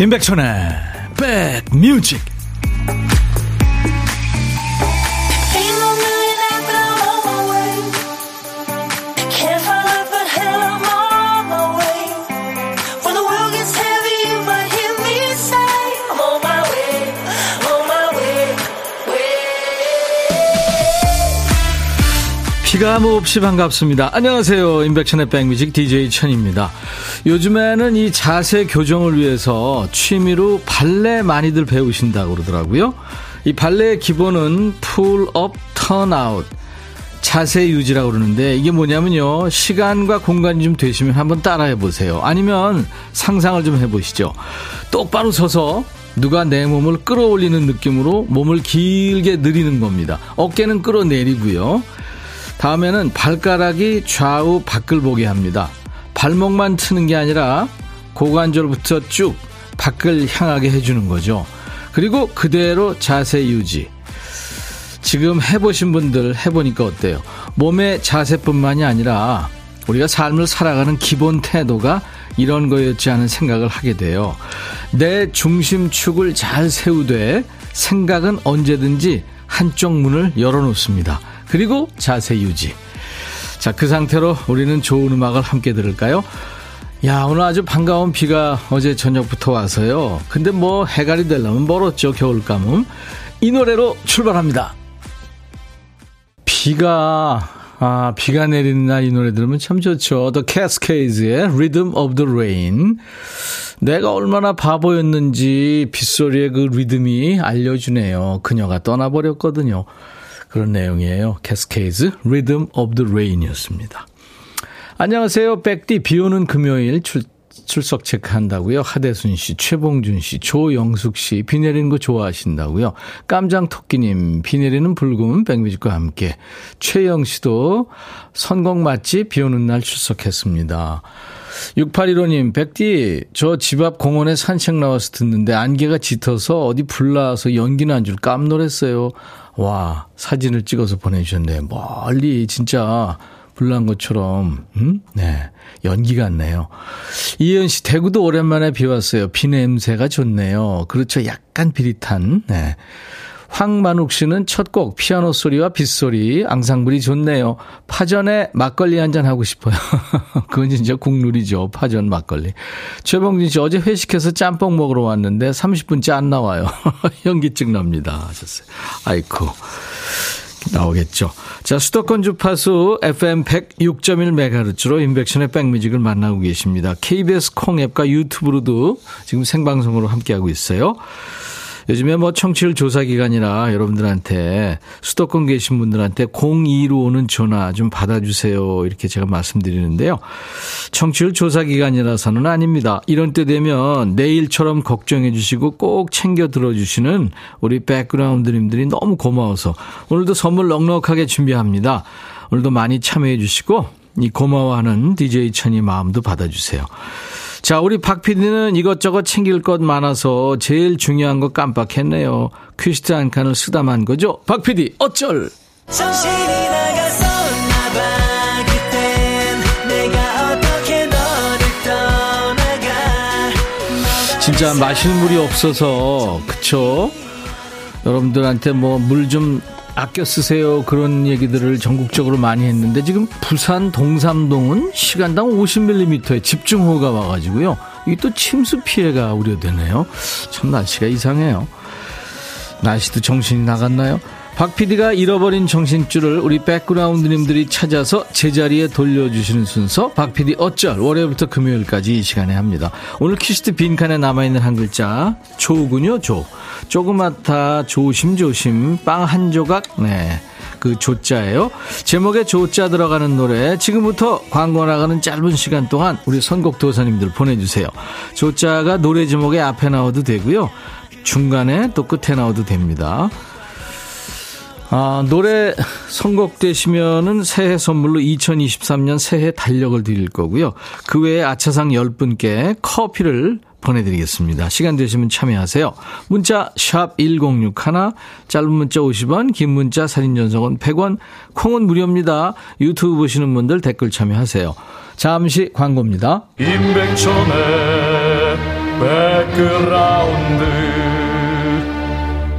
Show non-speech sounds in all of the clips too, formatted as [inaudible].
임백천의 백뮤직 비가 몹시 반갑습니다. 안녕하세요. 임백천의 백뮤직 DJ 천입니다. 요즘에는 이 자세 교정을 위해서 취미로 발레 많이들 배우신다고 그러더라고요. 이 발레의 기본은 pull-up, turnout, 자세 유지라고 그러는데 이게 뭐냐면요. 시간과 공간이 좀 되시면 한번 따라해 보세요. 아니면 상상을 좀 해보시죠. 똑바로 서서 누가 내 몸을 끌어올리는 느낌으로 몸을 길게 늘리는 겁니다. 어깨는 끌어내리고요. 다음에는 발가락이 좌우 밖을 보게 합니다. 발목만 트는 게 아니라 고관절부터 쭉 밖을 향하게 해주는 거죠. 그리고 그대로 자세 유지. 지금 해보신 분들 해보니까 어때요? 몸의 자세뿐만이 아니라 우리가 삶을 살아가는 기본 태도가 이런 거였지 않은 생각을 하게 돼요. 내 중심축을 잘 세우되 생각은 언제든지 한쪽 문을 열어놓습니다. 그리고 자세 유지. 자, 그 상태로 우리는 좋은 음악을 함께 들을까요? 야, 오늘 아주 반가운 비가 어제 저녁부터 와서요. 근데 뭐 해갈이 되려면 멀었죠, 겨울감은. 이 노래로 출발합니다. 비가, 아, 비가 내리는 날 이 노래 들으면 참 좋죠. The Cascades의 Rhythm of the Rain. 내가 얼마나 바보였는지 빗소리의 그 리듬이 알려주네요. 그녀가 떠나버렸거든요. 그런 내용이에요. Cascades Rhythm of the Rain이었습니다. 안녕하세요. 백디 비 오는 금요일 출, 출석 체크한다고요. 하대순 씨, 최봉준 씨, 조영숙 씨, 비 내리는 거 좋아하신다고요. 깜장토끼님, 비 내리는 불금 백뮤직과 함께. 최영 씨도 선곡 맛집 비 오는 날 출석했습니다. 6815님, 백디, 저 집 앞 공원에 산책 나와서 듣는데 안개가 짙어서 어디 불나서 연기 난 줄 깜놀했어요. 와, 사진을 찍어서 보내주셨네요. 멀리 진짜 불난 것처럼, 음? 네. 연기 같네요. 이현 씨, 대구도 오랜만에 비 왔어요. 비 냄새가 좋네요. 그렇죠. 약간 비릿한, 네. 황만욱 씨는 첫 곡 피아노 소리와 빗소리 앙상블이 좋네요. 파전에 막걸리 한 잔 하고 싶어요. [laughs] 그건 진짜 국룰이죠. 파전 막걸리. 최봉진 씨 어제 회식해서 짬뽕 먹으러 왔는데 30분째 안 나와요. [laughs] 현기증 납니다. 하셨어요. 아이쿠. 나오겠죠. 자, 수도권 주파수 FM 106.1MHz로 인백션의 백뮤직을 만나고 계십니다. KBS 콩 앱과 유튜브로도 지금 생방송으로 함께하고 있어요. 요즘에 뭐 청취율 조사 기간이라 여러분들한테 수도권 계신 분들한테 02로 오는 전화 좀 받아주세요. 이렇게 제가 말씀드리는데요. 청취율 조사 기간이라서는 아닙니다. 이런 때 되면 내일처럼 걱정해 주시고 꼭 챙겨 들어주시는 우리 백그라운드님들이 너무 고마워서 오늘도 선물 넉넉하게 준비합니다. 오늘도 많이 참여해 주시고 이 고마워하는 DJ 천이 마음도 받아주세요. 자, 우리 박 PD는 이것저것 챙길 것 많아서 제일 중요한 거 깜빡했네요. 퀴스트 한 칸을 쓰다만 거죠? 박 PD, 어쩔! 진짜 마실 물이 없어서, 그쵸? 여러분들한테 뭐 물 좀 아껴 쓰세요. 그런 얘기들을 전국적으로 많이 했는데 지금 부산 동삼동은 시간당 50mm의 집중호우가 와가지고요. 이게 또 침수 피해가 우려되네요. 참 날씨가 이상해요. 날씨도 정신이 나갔나요? 박 PD가 잃어버린 정신줄을 우리 백그라운드님들이 찾아서 제자리에 돌려주시는 순서 박 PD 어쩔 월요일부터 금요일까지 이 시간에 합니다. 오늘 퀴스트 빈칸에 남아있는 한 글자 조군요 조 조그맣다 조심조심 빵 한 조각 네. 그 조자예요. 제목에 조자 들어가는 노래 지금부터 광고 나가는 짧은 시간 동안 우리 선곡 도사님들 보내주세요. 조자가 노래 제목에 앞에 나와도 되고요. 중간에 또 끝에 나와도 됩니다. 아, 노래 선곡되시면은 새해 선물로 2023년 새해 달력을 드릴 거고요. 그 외에 아차상 10분께 커피를 보내드리겠습니다. 시간 되시면 참여하세요. 문자 1061, 짧은 문자 50원, 긴 문자 사진 전송은 100원, 콩은 무료입니다. 유튜브 보시는 분들 댓글 참여하세요. 잠시 광고입니다. 임백천의 백그라운드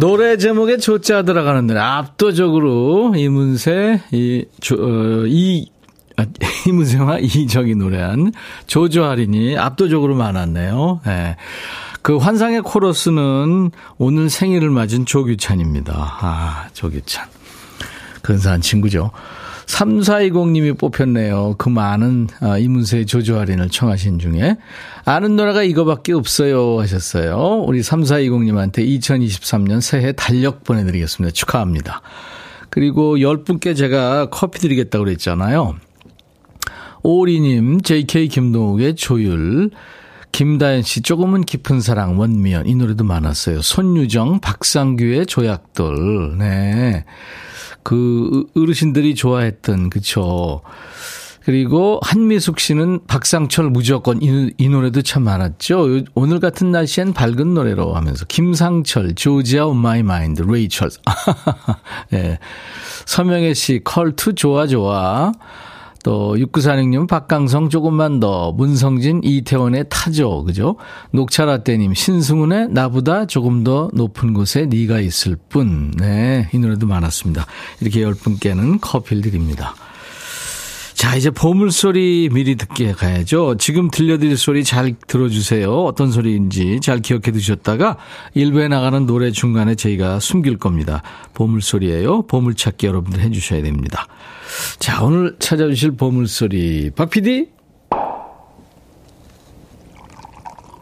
노래 제목에 조자 들어가는 노래 압도적으로 이문세 이, 조, 어, 이 아, [laughs] 이문세와 이적이 노래한 조조할인이 압도적으로 많았네요. 네. 그 환상의 코러스는 오늘 생일을 맞은 조규찬입니다. 아, 조규찬. 근사한 친구죠. 3420님이 뽑혔네요. 그 많은 아, 이문세의 조조 할인을 청하신 중에 아는 노래가 이거밖에 없어요 하셨어요. 우리 3420님한테 2023년 새해 달력 보내드리겠습니다. 축하합니다. 그리고 10분께 제가 커피 드리겠다고 그랬잖아요. 오리님, JK 김동욱의 조율, 김다현 씨, 조금은 깊은 사랑, 원미연. 이 노래도 많았어요. 손유정, 박상규의 조약돌. 네. 그 어르신들이 좋아했던 그쵸. 그리고 한미숙 씨는 박상철 무조건 이, 이, 노래도 참 많았죠. 오늘 같은 날씨엔 밝은 노래로 하면서 김상철, Georgia on My Mind, Ray Charles. [laughs] 예. 서명혜 씨 컬투 좋아 좋아. 또 6946님 박강성 조금만 더 문성진 이태원의 타조 그죠? 녹차라떼님 신승훈의 나보다 조금 더 높은 곳에 네가 있을 뿐. 네, 이 노래도 많았습니다. 이렇게 열 분께는 커피를 드립니다. 자, 이제 보물소리 미리 듣게 가야죠. 지금 들려드릴 소리 잘 들어주세요. 어떤 소리인지 잘 기억해 두셨다가 일부에 나가는 노래 중간에 저희가 숨길 겁니다. 보물소리예요. 보물찾기 여러분들 해주셔야 됩니다. 자, 오늘 찾아주실 보물소리. 박 PD?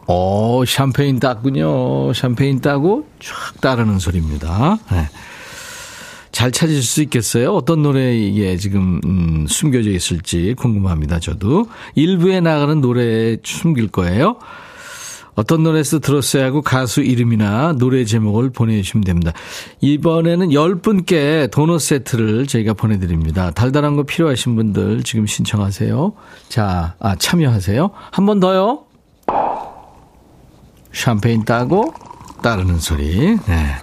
오, 샴페인 땄군요. 샴페인 따고 쫙 따르는 소리입니다. 네. 잘 찾으실 수 있겠어요? 어떤 노래에 지금 음, 숨겨져 있을지 궁금합니다. 저도 일부에 나가는 노래에 숨길 거예요. 어떤 노래에서 들었어야 하고 가수 이름이나 노래 제목을 보내주시면 됩니다. 이번에는 10분께 도넛 세트를 저희가 보내드립니다. 달달한 거 필요하신 분들 지금 신청하세요. 자, 아, 참여하세요. 한 번 더요. 샴페인 따고 따르는 소리. 네.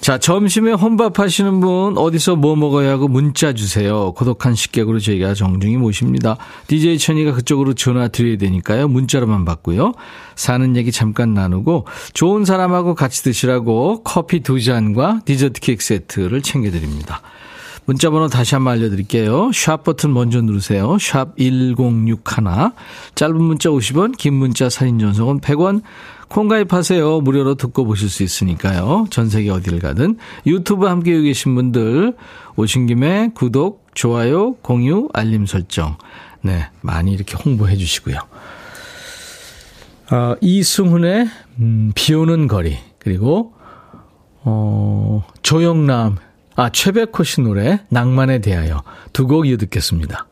자, 점심에 혼밥 하시는 분 어디서 뭐 먹어야 하고 문자 주세요. 고독한 식객으로 저희가 정중히 모십니다. DJ 천이가 그쪽으로 전화 드려야 되니까요. 문자로만 받고요. 사는 얘기 잠깐 나누고 좋은 사람하고 같이 드시라고 커피 두 잔과 디저트 케이크 세트를 챙겨드립니다. 문자 번호 다시 한번 알려드릴게요. 샵 버튼 먼저 누르세요. 샵 1061. 짧은 문자 50원, 긴 문자 사진 전송은 100원. 콩 가입하세요. 무료로 듣고 보실 수 있으니까요. 전 세계 어디를 가든. 유튜브 함께 계신 분들 오신 김에 구독, 좋아요, 공유, 알림 설정. 네, 많이 이렇게 홍보해 주시고요. 어, 이승훈의 음, 비 오는 거리 그리고 어, 조영남 아 최백호 씨 노래 낭만에 대하여 두 곡 이어 듣겠습니다.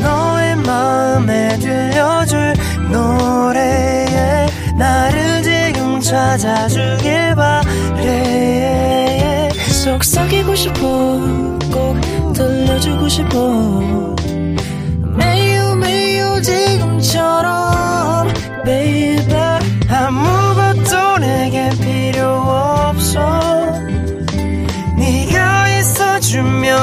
너의 마음에 들려줄 노래에 나를 지금 찾아주길 바래. 속삭이고 싶어 꼭 들려주고 싶어. 매우 매우 지금처럼 baby 아무것도 내게 필요 없어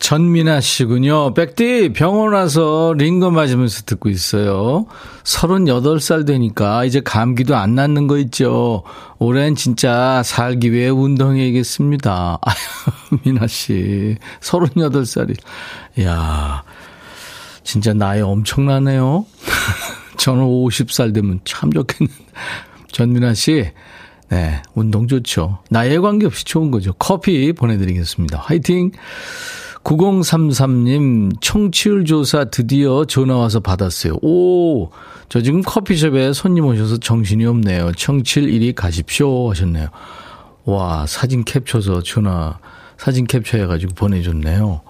전민아 씨군요. 백디 병원 와서 링거 맞으면서 듣고 있어요. 38살 되니까 이제 감기도 안 낫는 거 있죠. 올해는 진짜 살기 위해 운동해야겠습니다. [laughs] 아유, 민아 씨. 38살이. 야 진짜 나이 엄청나네요. [laughs] 저는 50살 되면 참 좋겠는데. 전민아 씨, 네, 운동 좋죠. 나이에 관계없이 좋은 거죠. 커피 보내드리겠습니다. 화이팅! 9033님, 청취율 조사 드디어 전화 와서 받았어요. 오, 저 지금 커피숍에 손님 오셔서 정신이 없네요. 청취율 1위 가십시오 하셨네요. 와, 사진 캡쳐서 전화, 사진 캡처해가지고 보내줬네요.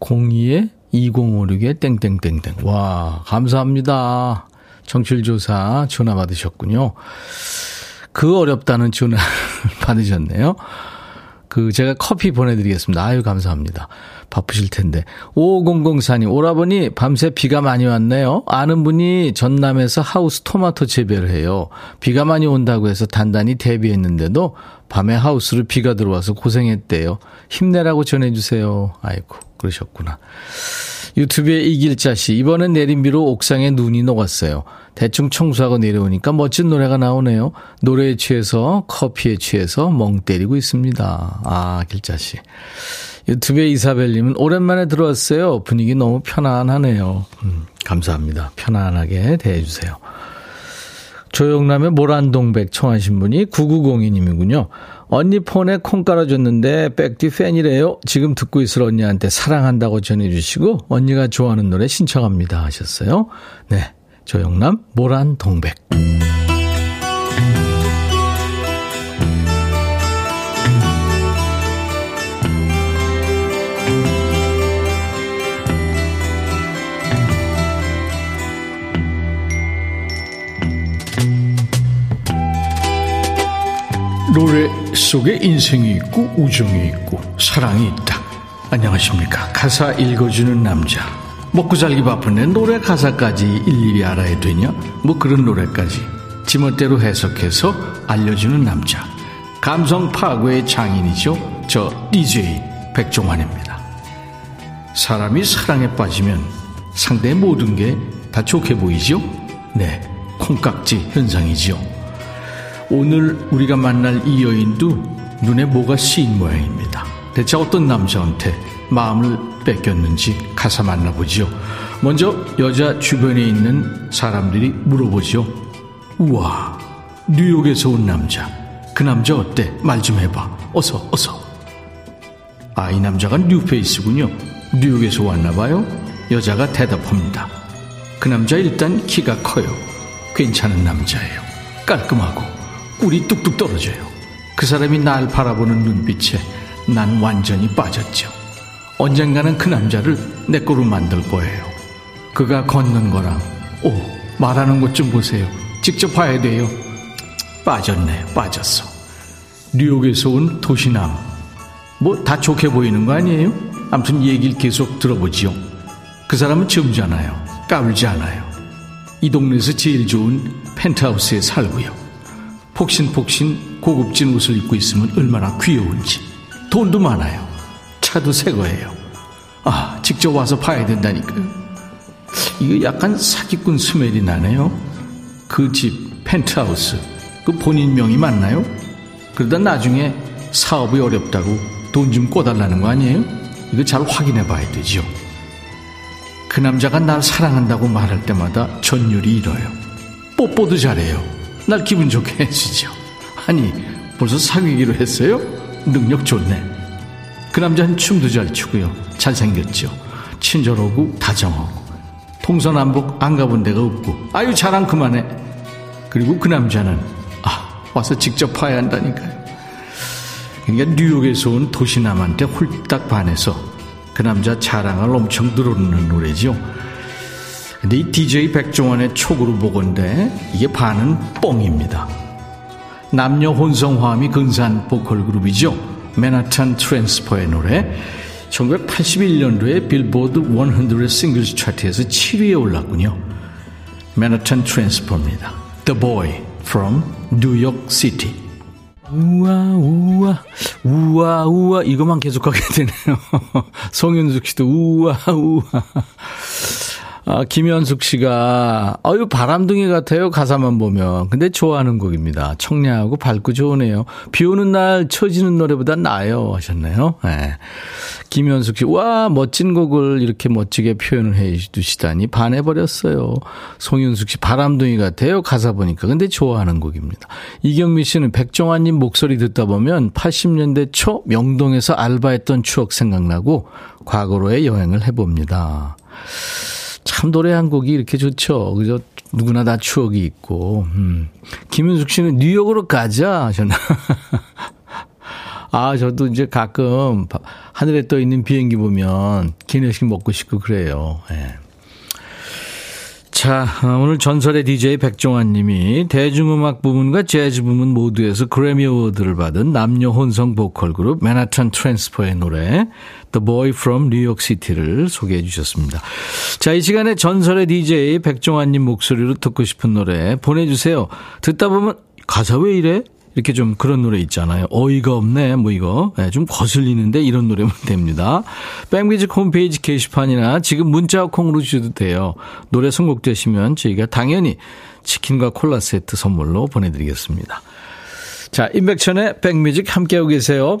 02에 2056에 땡땡땡땡. 와, 감사합니다. 청취율 조사 전화 받으셨군요. 그 어렵다는 전화 [laughs] 받으셨네요. 그 제가 커피 보내드리겠습니다. 아유 감사합니다. 바쁘실 텐데. 5004님 오라버니 밤새 비가 많이 왔네요. 아는 분이 전남에서 하우스 토마토 재배를 해요. 비가 많이 온다고 해서 단단히 대비했는데도 밤에 하우스로 비가 들어와서 고생했대요. 힘내라고 전해주세요. 아이고 그러셨구나. 유튜브에 이길자 씨, 이번엔 내린 비로 옥상에 눈이 녹았어요. 대충 청소하고 내려오니까 멋진 노래가 나오네요. 노래에 취해서, 커피에 취해서 멍 때리고 있습니다. 아, 길자 씨. 유튜브에 이사벨님은 오랜만에 들어왔어요. 분위기 너무 편안하네요. 음, 감사합니다. 편안하게 대해주세요. 조영남의 모란동백 청하신 분이 9902님이군요. 언니 폰에 콩 깔아줬는데 백디 팬이래요. 지금 듣고 있을 언니한테 사랑한다고 전해주시고 언니가 좋아하는 노래 신청합니다 하셨어요. 네, 조영남 모란 동백. 노래 속에 인생이 있고 우정이 있고 사랑이 있다. 안녕하십니까. 가사 읽어주는 남자. 먹고 살기 바쁜데 노래 가사까지 일일이 알아야 되냐? 뭐 그런 노래까지 지멋대로 해석해서 알려주는 남자. 감성 파괴의 장인이죠. 저 DJ 백종환입니다. 사람이 사랑에 빠지면 상대의 모든 게 다 좋게 보이죠? 네. 콩깍지 현상이죠. 오늘 우리가 만날 이 여인도 눈에 뭐가 씌인 모양입니다. 대체 어떤 남자한테 마음을 뺏겼는지 가사 만나보죠. 먼저 여자 주변에 있는 사람들이 물어보죠. 우와, 뉴욕에서 온 남자. 그 남자 어때? 말 좀 해봐. 어서, 어서. 아, 이 남자가 뉴페이스군요. 뉴욕에서 왔나봐요. 여자가 대답합니다. 그 남자 일단 키가 커요. 괜찮은 남자예요. 깔끔하고. 꿀이 뚝뚝 떨어져요. 그 사람이 날 바라보는 눈빛에 난 완전히 빠졌죠. 언젠가는 그 남자를 내 거로 만들 거예요. 그가 걷는 거랑, 오, 말하는 것 좀 보세요. 직접 봐야 돼요. 빠졌네, 빠졌어. 뉴욕에서 온 도시남. 뭐 다 좋게 보이는 거 아니에요? 아무튼 얘기를 계속 들어보지요. 그 사람은 점잖아요. 까불지 않아요. 이 동네에서 제일 좋은 펜트하우스에 살고요. 폭신폭신 고급진 옷을 입고 있으면 얼마나 귀여운지. 돈도 많아요. 차도 새 거예요. 아, 직접 와서 봐야 된다니까요. 이거 약간 사기꾼 스멜이 나네요. 그 집, 펜트하우스. 그 본인 명이 맞나요? 그러다 나중에 사업이 어렵다고 돈 좀 꿔달라는 거 아니에요? 이거 잘 확인해 봐야 되죠. 그 남자가 날 사랑한다고 말할 때마다 전율이 잃어요. 뽀뽀도 잘해요. 날 기분 좋게 해주죠. 아니, 벌써 사귀기로 했어요? 능력 좋네. 그 남자는 춤도 잘 추고요. 잘생겼죠. 친절하고 다정하고. 동서남북 안 가본 데가 없고. 아유, 자랑 그만해. 그리고 그 남자는, 아, 와서 직접 봐야 한다니까요. 그러니까 뉴욕에서 온 도시남한테 홀딱 반해서 그 남자 자랑을 엄청 늘어놓는 노래죠. 근데 이 DJ 백종원의 촉으로 보건데 이게 반은 뻥입니다. 남녀 혼성화음이 근사한 보컬 그룹이죠. Manhattan Transfer의 노래 1981년도에 빌보드 100 singles 차트에서 7위에 올랐군요. 맨하탄 트랜스퍼입니다. The Boy from New York City. 우와 우와 우와 우와 이것만 계속하게 되네요. [laughs] 송윤숙 씨도 우와 우와 아, 김현숙 씨가, 어유 바람둥이 같아요. 가사만 보면. 근데 좋아하는 곡입니다. 청량하고 밝고 좋으네요. 비 오는 날 처지는 노래보다 나아요. 하셨네요. 네. 김현숙 씨, 와, 멋진 곡을 이렇게 멋지게 표현을 해 주시다니 반해버렸어요. 송윤숙 씨, 바람둥이 같아요. 가사 보니까. 근데 좋아하는 곡입니다. 이경미 씨는 백종환님 목소리 듣다 보면 80년대 초 명동에서 알바했던 추억 생각나고 과거로의 여행을 해봅니다. 참 노래 한 곡이 이렇게 좋죠. 그죠? 누구나 다 추억이 있고. 음. 김윤숙 씨는 뉴욕으로 가자 하셨나? [laughs] 아, 저도 이제 가끔 하늘에 떠 있는 비행기 보면 기내식 먹고 싶고 그래요. 예. 자, 어, 오늘 전설의 DJ 백종환 님이 대중음악 부문과 재즈 부문 모두에서 그래미 어워드를 받은 남녀 혼성 보컬 그룹 맨하탄 트랜스퍼의 노래 The Boy from New York City를 소개해 주셨습니다. 자, 이 시간에 전설의 DJ 백종환 님 목소리로 듣고 싶은 노래 보내주세요. 듣다 보면 가사 왜 이래? 이렇게 좀 그런 노래 있잖아요. 어이가 없네, 뭐 이거. 네, 좀 거슬리는데 이런 노래면 됩니다. 백뮤직 홈페이지 게시판이나 지금 문자 콩으로 주셔도 돼요. 노래 선곡되시면 저희가 당연히 치킨과 콜라 세트 선물로 보내드리겠습니다. 자, 임백천의 백뮤직 함께하고 계세요.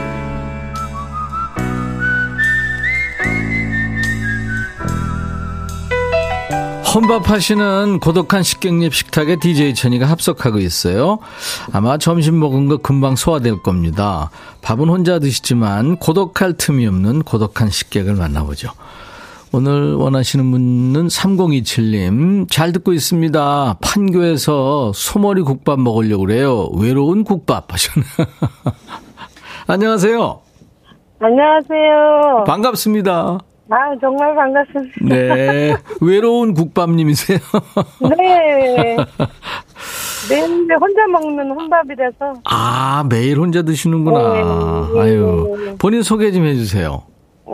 혼밥하시는 고독한 식객립 식탁에 DJ 천이가 합석하고 있어요. 아마 점심 먹은 거 금방 소화될 겁니다. 밥은 혼자 드시지만 고독할 틈이 없는 고독한 식객을 만나보죠. 오늘 원하시는 분은 3027님. 잘 듣고 있습니다. 판교에서 소머리 국밥 먹으려고 그래요. 외로운 국밥 하셨네요. [laughs] 안녕하세요. 안녕하세요. 반갑습니다. 아, 정말 반갑습니다. 네. 외로운 국밥님이세요? 네. [laughs] 매일 혼자 먹는 혼밥이라서. 아, 매일 혼자 드시는구나. 네. 아유. 본인 소개 좀 해주세요. 음,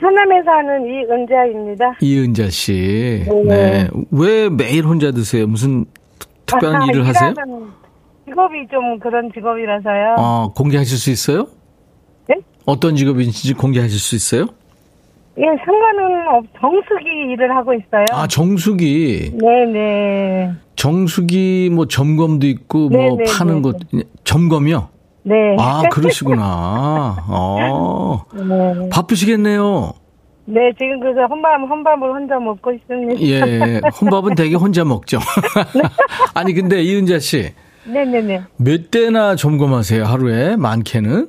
하남에 사는 이은자입니다. 이은자 씨. 네. 네. 왜 매일 혼자 드세요? 무슨 특별한 아, 일을 하세요? 직업이 좀 그런 직업이라서요. 어, 공개하실 수 있어요? 네? 어떤 직업인지 공개하실 수 있어요? 예, 상관은 없, 정수기 일을 하고 있어요. 아, 정수기. 네네. 정수기 뭐 점검도 있고 뭐 네, 네, 파는 네, 것 점검이요? 네. 아, 그러시구나. 어. [laughs] 네. 바쁘시겠네요. 네, 지금 그래서 혼밥, 혼밥을 혼자 먹고 있습니다. 예. 혼밥은 되게 혼자 먹죠. [laughs] 아니, 근데 이은자 씨. 네네네. 몇 대나 점검하세요, 하루에? 많게는?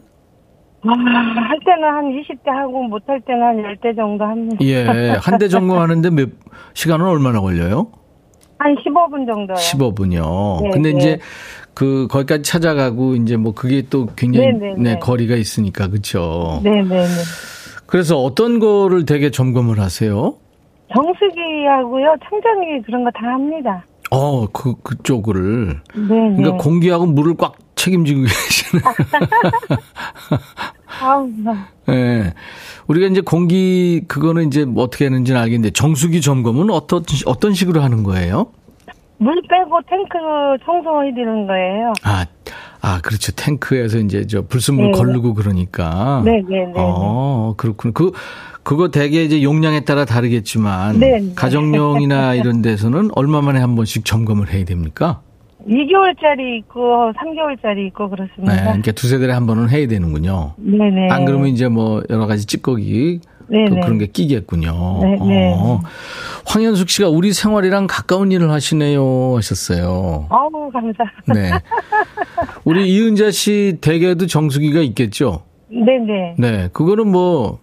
아, 할 때는 한 20대 하고 못할 때는 한 10대 정도 합니다. 예. 한 대 점검하는데 몇, 시간은 얼마나 걸려요? 한 15분 정도요. 15분이요. 네, 근데 네. 이제 그 거기까지 찾아가고 이제 뭐 그게 또 굉장히 네, 네, 네, 네. 거리가 있으니까 그렇죠. 네 네 네. 그래서 어떤 거를 되게 점검을 하세요? 정수기하고요, 청정기 그런 거 다 합니다. 어, 그 그쪽을 네네. 그러니까 공기하고 물을 꽉 책임지고. [laughs] [laughs] 아우, 예. 우리가 이제 공기 그거는 이제 뭐 어떻게 하는지는 알겠는데 정수기 점검은 어떤 어떤 식으로 하는 거예요? 물 빼고 탱크 청소해 드리는 거예요. 아, 아, 그렇죠. 탱크에서 이제 저 불순물 네. 걸르고 그러니까. 네 네 네. 어, 그렇군요. 그, 그거 대개 이제 용량에 따라 다르겠지만. 네, 네. 가정용이나 이런 데서는 얼마 만에 한 번씩 점검을 해야 됩니까? 2개월짜리 있고, 3개월짜리 있고, 네. 그렇습니다. 그러니까 두세 달에 한 번은 해야 되는군요. 네네. 안 그러면 이제 뭐 여러 가지 찌꺼기. 또 네네. 그런 게 끼겠군요. 네, 네. 어. 황현숙 씨가 우리 생활이랑 가까운 일을 하시네요 하셨어요. 아우, 감사. 네. 우리 이은자 씨 댁에도 정수기가 있겠죠? 네네. 네. 그거는 뭐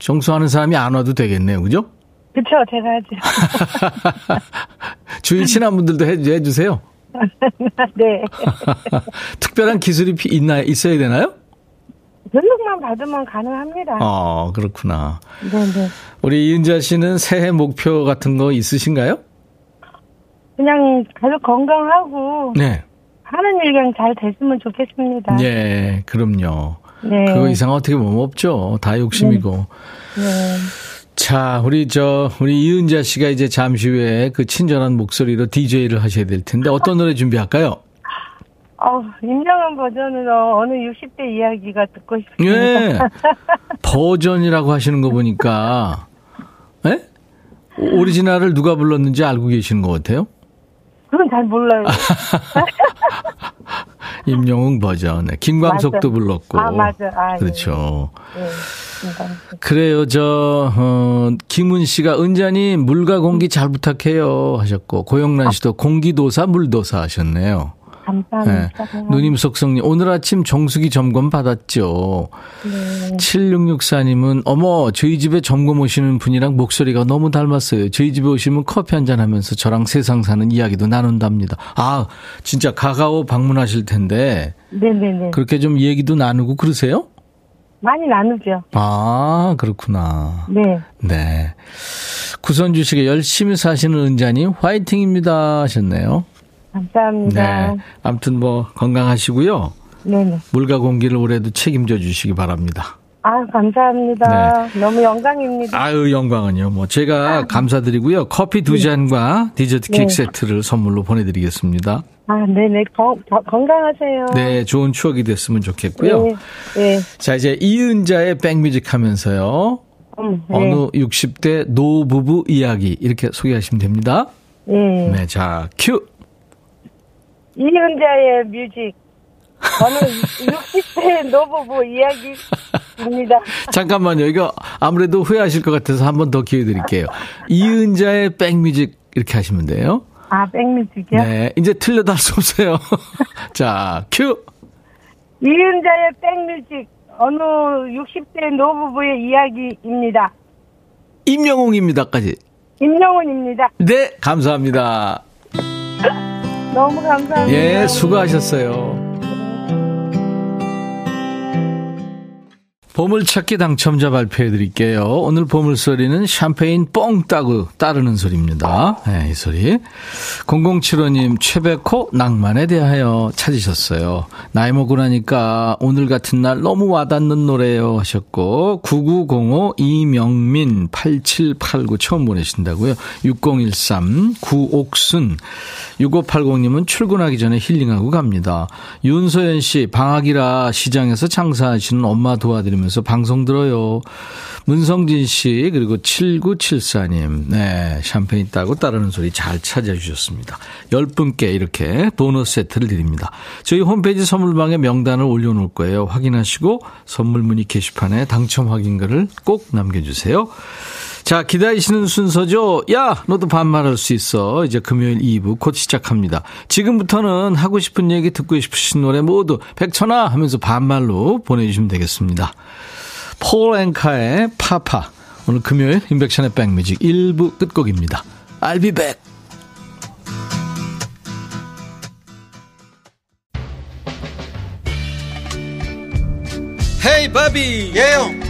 정수하는 사람이 안 와도 되겠네요. 그죠? 그쵸, 제가 하죠. [laughs] 주위 친한 분들도 해, 해주세요. [laughs] 네. [laughs] 특별한 기술이 피- 있나, 있어야 되나요? 등록만 받으면 가능합니다. 어, 그렇구나. 네네. 우리 이은자 씨는 새해 목표 같은 거 있으신가요? 그냥 가족 건강하고 네. 하는 일 그냥 잘 됐으면 좋겠습니다. 예, 그럼요. 네. 그거 이상 어떻게 보면 없죠. 다 욕심이고. 네. 자, 우리 저 우리 이은자 씨가 이제 잠시 후에 그 친절한 목소리로 DJ를 하셔야 될 텐데 어떤 노래 준비할까요? 어, 임정은 버전으로 어느 60대 이야기가 듣고 싶습니다. 예. 버전이라고 하시는 거 보니까 예? 오리지널을 누가 불렀는지 알고 계시는 것 같아요. 그건 잘 몰라요. [laughs] 임영웅 버전. 네. 김광석도 맞아. 불렀고. 아, 맞아. 아, 예. 그렇죠. 네. 김광석. 그래요, 저, 어, 김은 씨가 은자니 물과 공기 잘 부탁해요 하셨고, 고영란 씨도 공기도사, 물도사 하셨네요. 네. 감사합니다. 누님 속성님, 오늘 아침 정수기 점검 받았죠. 네. 7664님은, 어머, 저희 집에 점검 오시는 분이랑 목소리가 너무 닮았어요. 저희 집에 오시면 커피 한잔 하면서 저랑 세상 사는 이야기도 나눈답니다. 아, 진짜 가가오 방문하실 텐데, 네네네. 그렇게 좀 얘기도 나누고 그러세요? 많이 나누죠. 아, 그렇구나. 네. 네. 구선주 씨가 열심히 사시는 은자님, 화이팅입니다 하셨네요. 감사합니다. 네. 아무튼 뭐, 건강하시고요. 네. 네 물과 공기를 올해도 책임져 주시기 바랍니다. 아, 감사합니다. 너무 영광입니다. 네. 아유, 영광은요. 뭐, 제가 감사드리고요. 커피 두 잔과 디저트 케이크 네. 세트를 선물로 보내 드리겠습니다. 아, 네 네. 건, 건- 건강하세요. 네, 좋은 추억이 됐으면 좋겠고요. 네. 네. 자, 이제 이은자의 백뮤직 하면서요. 음, 네. 어느 60대 노부부 이야기 이렇게 소개하시면 됩니다. 네. 네, 자, 큐! 이은자의 뮤직. 저는 60대 노부부 이야기입니다. [laughs] 잠깐만요. 이거 아무래도 후회하실 것 같아서 한 번 더 기회 드릴게요. 이은자의 백뮤직 이렇게 하시면 돼요. 아, 백뮤직이요? 네, 이제 틀려도 할 수 없어요. [laughs] 자, 큐! 이은자의 백뮤직. 어느 60대 노부부의 이야기입니다. 임영웅입니다까지. 임영훈입니다. 네, 감사합니다. [laughs] 너무 감사합니다. 예, 수고하셨어요. 보물찾기 당첨자 발표해 드릴게요. 오늘 보물소리는 샴페인 뻥 따고 따르는 소리입니다. 네, 이 소리. 0075님, 최백호 낭만에 대하여 찾으셨어요. 나이 먹고 나니까 오늘 같은 날 너무 와닿는 노래요 하셨고, 9905 이명민 8789 처음 보내신다고요. 6013 구옥순 6580님은 출근하기 전에 힐링하고 갑니다. 윤소연 씨, 방학이라 시장에서 장사하시는 엄마 도와드리면서 방송 들어요. 문성진 씨, 그리고 7974님, 네, 샴페인 따고 따르는 소리 잘 찾아주셨습니다. 10분께 이렇게 도넛 세트를 드립니다. 저희 홈페이지 선물방에 명단을 올려놓을 거예요. 확인하시고 선물 문의 게시판에 당첨 확인글을 꼭 남겨주세요. 자, 기다리시는 순서죠? 야, 너도 반말할 수 있어. 이제 금요일 2부 곧 시작합니다. 지금부터는 하고 싶은 얘기 듣고 싶으신 노래 모두 백천아 하면서 반말로 보내주시면 되겠습니다. 폴 앵카의 파파. 오늘 금요일 인백션의 백뮤직 1부 끝곡입니다. I'll be back. 헤이 바비 예영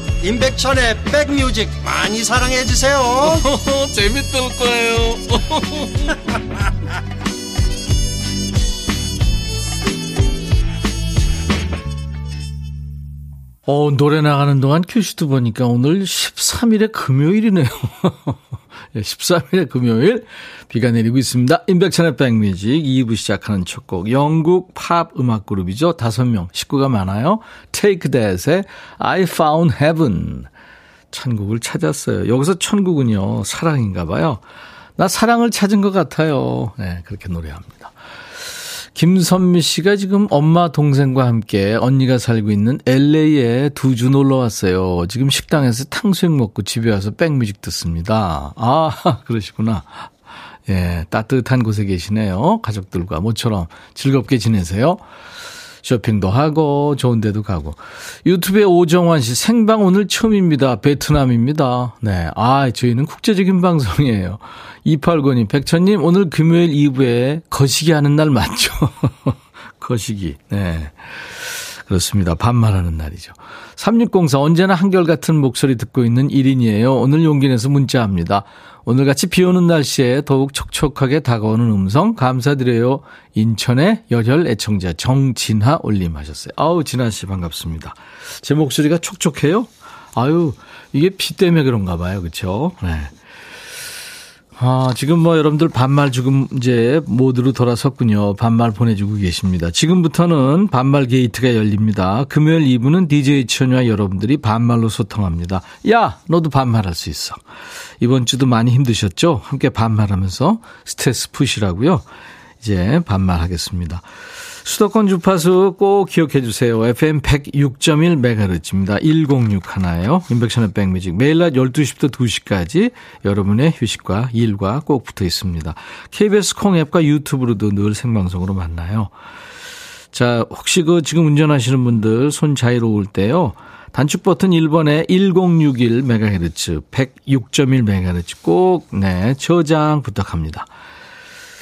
임백천의 백뮤직 많이 사랑해 주세요 [laughs] 재밌을 거예요 [laughs] 어, 노래 나가는 동안 큐시트 보니까 오늘 13일의 금요일이네요. [laughs] 13일의 금요일 비가 내리고 있습니다. 인백천의 백뮤직 2부 시작하는 첫 곡 영국 팝 음악 그룹이죠. 다섯 명 식구가 많아요. Take That의 I Found Heaven 천국을 찾았어요. 여기서 천국은요 사랑인가 봐요. 나 사랑을 찾은 것 같아요. 네 그렇게 노래합니다. 김선미 씨가 지금 엄마 동생과 함께 언니가 살고 있는 LA에 두 주 놀러 왔어요. 지금 식당에서 탕수육 먹고 집에 와서 백뮤직 듣습니다. 아, [laughs] 그러시구나. 예, 따뜻한 곳에 계시네요. 가족들과 모처럼 즐겁게 지내세요. 쇼핑도 하고 좋은 데도 가고. 유튜브에 오정환 씨 생방 오늘 처음입니다. 베트남입니다. 네. 아, 저희는 국제적인 방송이에요. 2892님, 백천님 오늘 금요일 2부에 거시기 하는 날 맞죠? [laughs] 거시기. 네. 그렇습니다. 반말하는 날이죠. 3604 언제나 한결같은 목소리 듣고 있는 1인이에요. 오늘 용기 내서 문자합니다. 오늘같이 비 오는 날씨에 더욱 촉촉하게 다가오는 음성 감사드려요. 인천의 열혈 애청자 정진하 올림하셨어요. 아우 진하 씨 반갑습니다. 제 목소리가 촉촉해요? 아유 이게 비 때문에 그런가 봐요. 그렇죠? 네. 아, 지금 뭐 여러분들 반말 지금 이제 모드로 돌아섰군요. 반말 보내주고 계십니다. 지금부터는 반말 게이트가 열립니다. 금요일 2부는 DJ 천유와 여러분들이 반말로 소통합니다. 야, 너도 반말할 수 있어. 이번 주도 많이 힘드셨죠? 함께 반말하면서 스트레스 푸시라고요. 이제 반말하겠습니다. 수도권 주파수 꼭 기억해 주세요. FM 106.1MHz입니다. 106 하나예요. 인백션의 백뮤직. 매일 낮 12시부터 2시까지 여러분의 휴식과 일과 꼭 붙어 있습니다. KBS 콩 앱과 유튜브로도 늘 생방송으로 만나요. 자, 혹시 그 지금 운전하시는 분들 손 자유로울 때요. 단축 버튼 1번에 1061MHz, 106.1MHz 꼭, 네, 저장 부탁합니다.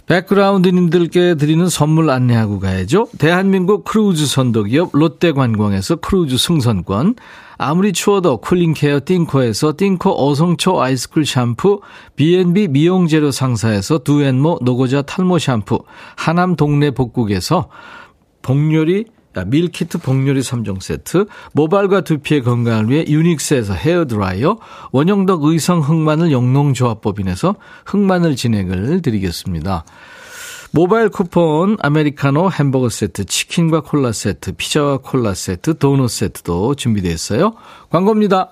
백그라운드님들께 드리는 선물 안내하고 가야죠. 대한민국 크루즈 선도기업 롯데관광에서 크루즈 승선권, 아무리 추워도 cooling care 띵코에서 띵코 어성초 아이스쿨 샴푸, B&B 미용재료 상사에서 두앤모 노고자 탈모 샴푸, 하남 동네 복국에서 복요리 밀키트 복요리 3종 세트, 모발과 두피의 건강을 위해 유닉스에서 헤어드라이어, 원형덕 의성 흑마늘 영농조합법인에서 흑마늘 진행을 드리겠습니다. 모바일 쿠폰, 아메리카노 햄버거 세트, 치킨과 콜라 세트, 피자와 콜라 세트, 도넛 세트도 준비되어 있어요. 광고입니다.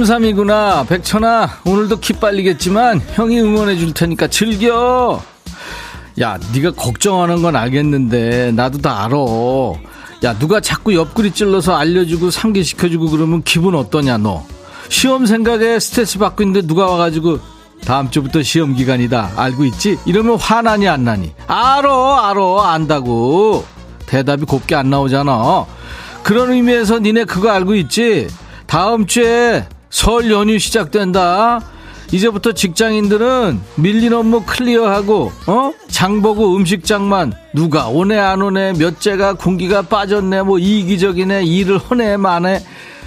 삼삼이구나. 백천아 오늘도 기 빨리겠지만 형이 응원해 줄 테니까 즐겨. 야 네가 걱정하는 건 알겠는데 나도 다 알아. 야 누가 자꾸 옆구리 찔러서 알려주고 상기시켜주고 그러면 기분 어떠냐 너? 시험 생각에 스트레스 받고 있는데 누가 와가지고 다음 주부터 시험 기간이다. 알고 있지? 이러면 화나니 안 나니? 알어 알어 안다고. 대답이 곱게 안 나오잖아. 그런 의미에서 니네 그거 알고 있지? 다음 주에 설 연휴 시작된다. 이제부터 직장인들은 밀린 업무 클리어하고 어? 장보고 음식장만 누가 오네 안 오네 몇째가 공기가 빠졌네 뭐 이기적이네 일을 허네 마네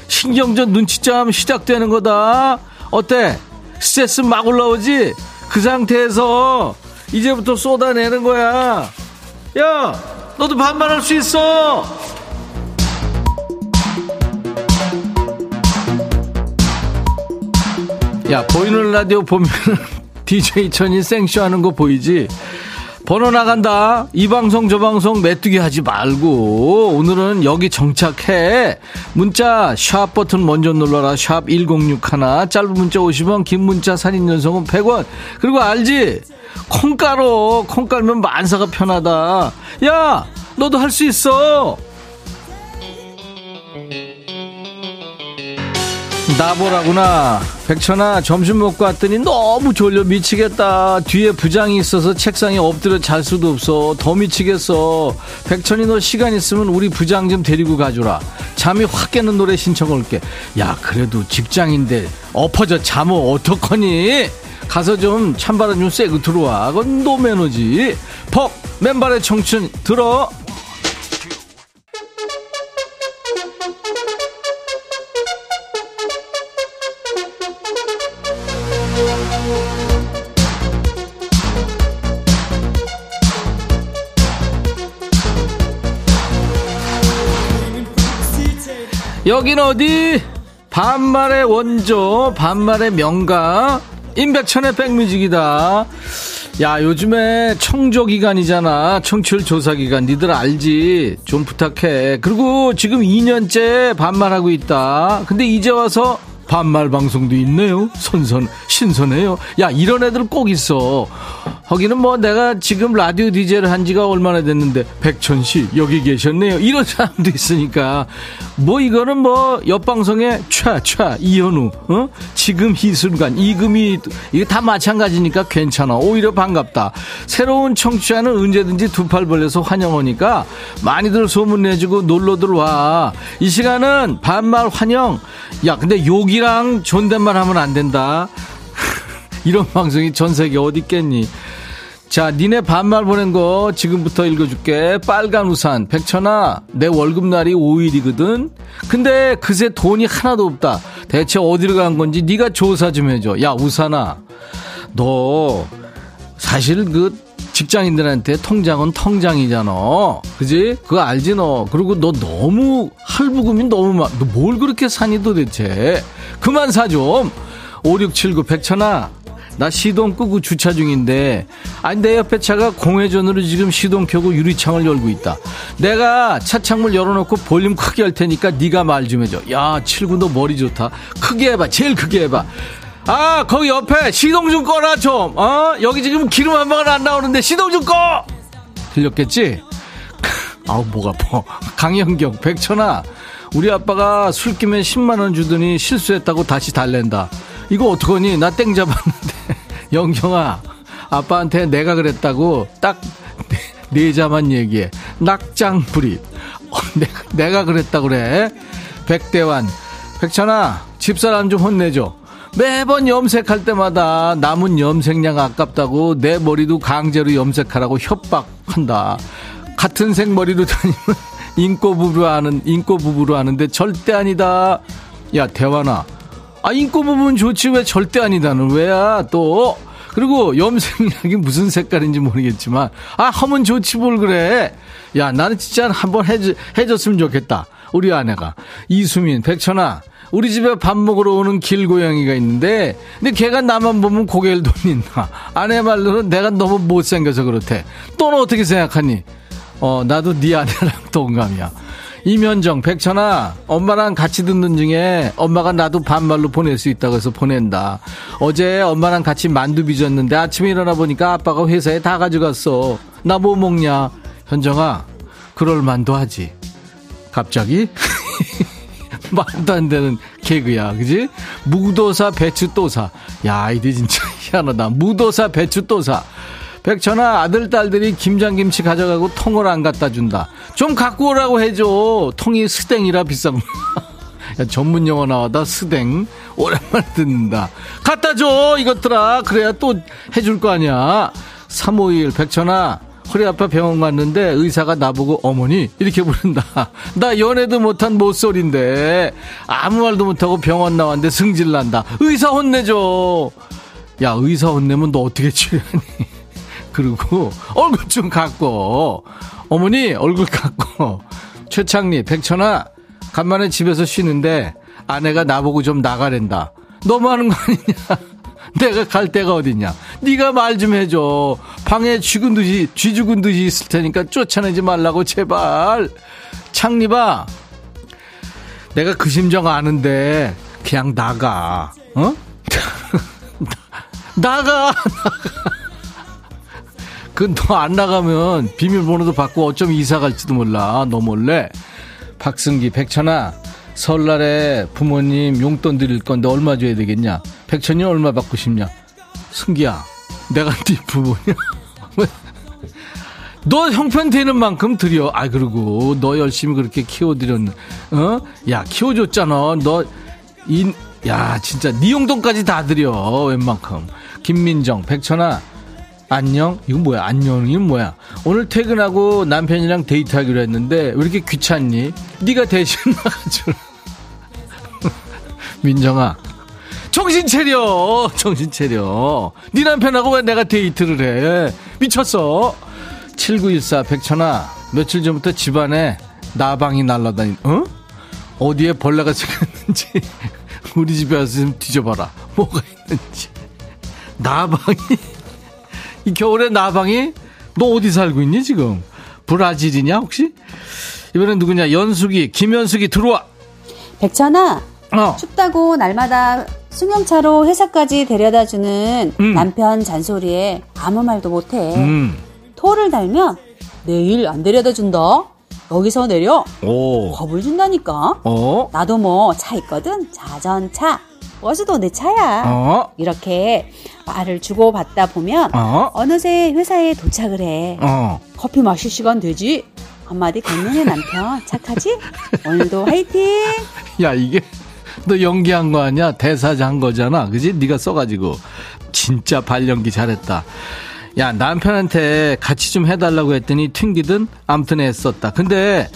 신경전 눈치싸움 시작되는 거다. 어때? 스트레스 막 올라오지? 그 상태에서 이제부터 쏟아내는 거야. 야, 너도 반말할 수 있어. 야, 보이는 라디오 보면 DJ [laughs] 천이 생쇼하는 거 보이지? 번호 나간다. 이 방송 저 방송 메뚜기 하지 말고 오늘은 여기 정착해. 문자 샵 버튼 먼저 눌러라. 샵 1061. 짧은 문자 50원, 긴 문자 살인 연속은 100원. 그리고 알지? 콩 깔어. 콩 깔면 만사가 편하다. 야, 너도 할 수 있어. 나보라구나. 백천아, 점심 먹고 왔더니 너무 졸려 미치겠다. 뒤에 부장이 있어서 책상에 엎드려 잘 수도 없어. 더 미치겠어. 백천이 너 시간 있으면 우리 부장 좀 데리고 가줘라. 잠이 확 깨는 노래 신청 올게. 야, 그래도 직장인데 엎어져 잠을 어떡하니? 가서 좀 찬바람 좀 쐬고 들어와. 그건 노매너지. 퍽! 맨발의 청춘 들어! 여긴 어디? 반말의 원조, 반말의 명가, 임백천의 백뮤직이다. 야, 요즘에 청조 기간이잖아. 청취율 조사 기간. 니들 알지? 좀 부탁해. 그리고 지금 2년째 반말하고 있다. 근데 이제 와서 반말 방송도 있네요. 선선, 신선해요. 야, 이런 애들 꼭 있어. 거기는 뭐 내가 지금 라디오 DJ를 한 지가 얼마나 됐는데, 백천 씨, 여기 계셨네요. 이런 사람도 있으니까. 뭐 이거는 뭐 옆방송에 촤 촤, 이현우, 어? 지금 이 순간, 이금이, 이게 다 마찬가지니까 괜찮아. 오히려 반갑다. 새로운 청취자는 언제든지 두 팔 벌려서 환영하니까 많이들 소문내주고 놀러들 와. 이 시간은 반말 환영. 야, 근데 욕이 랑 존댓말 하면 안 된다. [laughs] 이런 방송이 전 세계 어디 있겠니? 자, 니네 반말 보낸 거 지금부터 읽어줄게. 빨간 우산. 백천아, 내 월급날이 5일이거든? 근데 그새 돈이 하나도 없다. 대체 어디로 간 건지 네가 조사 좀 해줘. 야, 우산아. 너, 사실 그 직장인들한테 통장은 통장이잖아. 그지? 그거 알지 너. 그리고 너 너무 할부금이 너무 많. 너 뭘 그렇게 사니 도대체? 그만 사 좀. 5679 백천아. 나 시동 끄고 주차 중인데 아니 내 옆에 차가 공회전으로 지금 시동 켜고 유리창을 열고 있다 내가 차 창문 열어놓고 볼륨 크게 할 테니까 네가 말 좀 해줘 야 칠구 너 머리 좋다 크게 해봐 제일 크게 해봐 아 거기 옆에 시동 좀 꺼라 좀 어? 여기 지금 기름 한 방울 안 나오는데 시동 좀 꺼 들렸겠지? [laughs] 아우 목 아파. [laughs] 강영경 백천아 우리 아빠가 술 끼면 10만 원 주더니 실수했다고 다시 달랜다. 이거 어떡하니? 나 땡 잡았는데. [laughs] 영경아 아빠한테 내가 그랬다고 딱 네 자만 얘기해. 낙장 불입. 어, 내가, 내가 그랬다 그래. 백대환 백천아 집사람 좀 혼내줘 매번 염색할 때마다 남은 염색량 아깝다고 내 머리도 강제로 염색하라고 협박한다. 같은 색 머리로 [laughs] 다니면 인꼬 부부로 하는 인꼬 부부로 하는데 절대 아니다. 야 대환아. 아 인꼬 부부는 좋지. 왜 절대 아니다는 왜야 또? 그리고 염색약이 무슨 색깔인지 모르겠지만 아 하면 좋지 뭘 그래. 야 나는 진짜 한번 해줬으면 좋겠다. 우리 아내가. 이수민 백천아 우리 집에 밥 먹으러 오는 길고양이가 있는데 근데 걔가 나만 보면 고개를 돌린다 아내 말로는 내가 너무 못생겨서 그렇대 또는 어떻게 생각하니 어 나도 네 아내랑 [laughs] 동감이야 이면정, 백천아, 엄마랑 같이 듣는 중에 엄마가 나도 반말로 보낼 수 있다고 해서 보낸다. 어제 엄마랑 같이 만두 빚었는데 아침에 일어나 보니까 아빠가 회사에 다 가져갔어. 나 뭐 먹냐? 현정아, 그럴 만도 하지. 갑자기? [laughs] [laughs] 말도 안 되는 개그야, 그지? 무도사, 배추도사. 야, 이게 진짜 [laughs] 희한하다. 무도사, 배추도사. 백천아 아들 딸들이 김장김치 가져가고 통을 안 갖다 준다. 좀 갖고 오라고 해줘. 통이 스댕이라 비싼 거. [laughs] 야, 전문 용어 나와다 스댕 오랜만에 듣는다. 갖다 줘 이것들아. 그래야 또 해줄 거 아니야. 351 백천아 허리 아파 병원 갔는데 의사가 나보고 어머니 이렇게 부른다. [laughs] 나 연애도 못한 모쏠인데 아무 말도 못하고 병원 나왔는데 승질난다. 의사 혼내줘. 야 의사 혼내면 너 어떻게 치료하니? [laughs] 그리고 얼굴 좀 갖고 어머니 얼굴 갖고 최창리 백천아 간만에 집에서 쉬는데 아내가 나보고 좀 나가랜다 너무하는 거 아니냐 [laughs] 내가 갈 데가 어딨냐 네가 말 좀 해줘 방에 쥐군 듯이 쥐 죽은 듯이 있을 테니까 쫓아내지 말라고 제발 창리봐 내가 그 심정 아는데 그냥 나가 어? [laughs] 나가 나가 그너안 나가면 비밀번호도 받고 어쩜 이사 갈지도 몰라. 너 몰래. 박승기, 백천아, 설날에 부모님 용돈 드릴 건데 얼마 줘야 되겠냐? 백천이 얼마 받고 싶냐? 승기야, 내가 [laughs] 네 부모냐? [laughs] 너 형편 되는 만큼 드려. 아, 그리고 너 열심히 그렇게 키워드렸는, 어? 야, 키워줬잖아. 너, 인, 야, 진짜 네 용돈까지 다 드려. 웬만큼. 김민정, 백천아, 안녕? 이건 뭐야? 안녕이 뭐야? 오늘 퇴근하고 남편이랑 데이트하기로 했는데 왜 이렇게 귀찮니? 네가 대신 [laughs] 나가줘. 민정아, 정신 차려! 정신 차려. 네 남편하고 왜 내가 데이트를 해? 미쳤어? 7914 백천아, 며칠 전부터 집안에 나방이 날라다니, 어? 어디에 벌레가 생겼는지 [laughs] 우리 집에 와서 좀 뒤져봐라. 뭐가 있는지. 나방이 이 겨울에 나방이 너 어디 살고 있니 지금? 브라질이냐 혹시? 이번엔 누구냐? 연숙이 김연숙이 들어와. 백천아, 어. 춥다고 날마다 승용차로 회사까지 데려다 주는 음. 남편 잔소리에 아무 말도 못해. 음. 토를 달면 내일 안 데려다 준다. 여기서 내려. 오. 겁을 준다니까. 어. 나도 뭐 차 있거든. 자전차. 버스도 내 차야. 어. 이렇게 말을 주고받다 보면 어. 어느새 회사에 도착을 해. 어. 커피 마실 시간 되지? 한마디 건네는 남편 착하지? [laughs] 오늘도 화이팅! 야 이게 너 연기한 거 아니야? 대사자 한 거잖아. 그지? 네가 써가지고 진짜 발연기 잘했다. 야 남편한테 같이 좀 해달라고 했더니 튕기든 아무튼 애썼다. 근데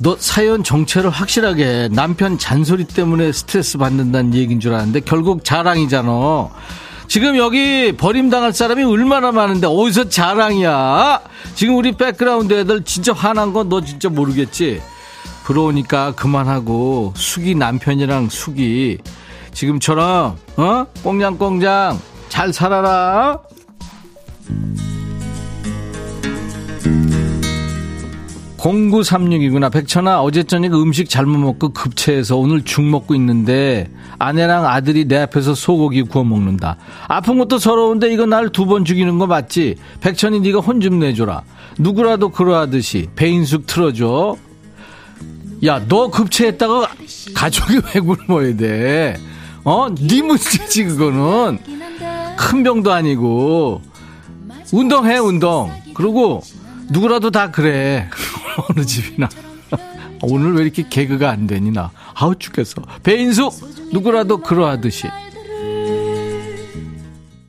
너 사연 정체를 확실하게 해. 남편 잔소리 때문에 스트레스 받는다는 얘기인 줄 알았는데 결국 자랑이잖아. 지금 여기 버림당할 사람이 얼마나 많은데 어디서 자랑이야? 지금 우리 백그라운드 애들 진짜 화난 건 너 진짜 모르겠지? 부러우니까 그만하고 숙이 남편이랑 숙이 지금처럼 어 꽁냥꽁냥 잘 살아라. 0936이구나. 백천아, 어제 저녁 음식 잘못 먹고 급체해서 오늘 죽 먹고 있는데 아내랑 아들이 내 앞에서 소고기 구워 먹는다. 아픈 것도 서러운데 이거 날 두 번 죽이는 거 맞지? 백천이 네가 혼 좀 내줘라. 누구라도 그러하듯이 배인숙 틀어줘. 야, 너 급체했다가 가족이 [laughs] 왜 굶어야 돼? 어? 네 문제지, 그거는. 큰 병도 아니고. 운동해, 운동. 그리고 누구라도 다 그래. [laughs] 어느 집이나. [laughs] 오늘 왜 이렇게 개그가 안 되니, 나. 아우, 죽겠어. 배인숙, 누구라도 그러하듯이.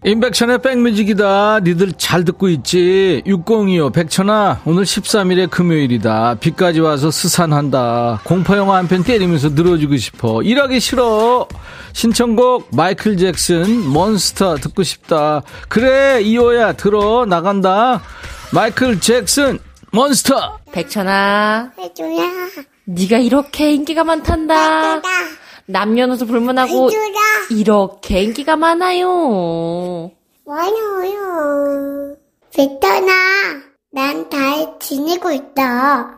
임백천의 백뮤직이다. 니들 잘 듣고 있지? 6025 백천아 오늘 13일에 금요일이다. 비까지 와서 스산한다. 공포영화 한 편 때리면서 늘어주고 싶어. 일하기 싫어. 신청곡 마이클 잭슨 몬스터 듣고 싶다. 그래 이호야 들어 나간다. 마이클 잭슨 몬스터. 백천아, 해줘라. 네가 이렇게 인기가 많단다. 남녀노소 불문하고 해줘라. 이렇게 인기가 많아요. 많아요. 베터나, 난잘 지내고 있다.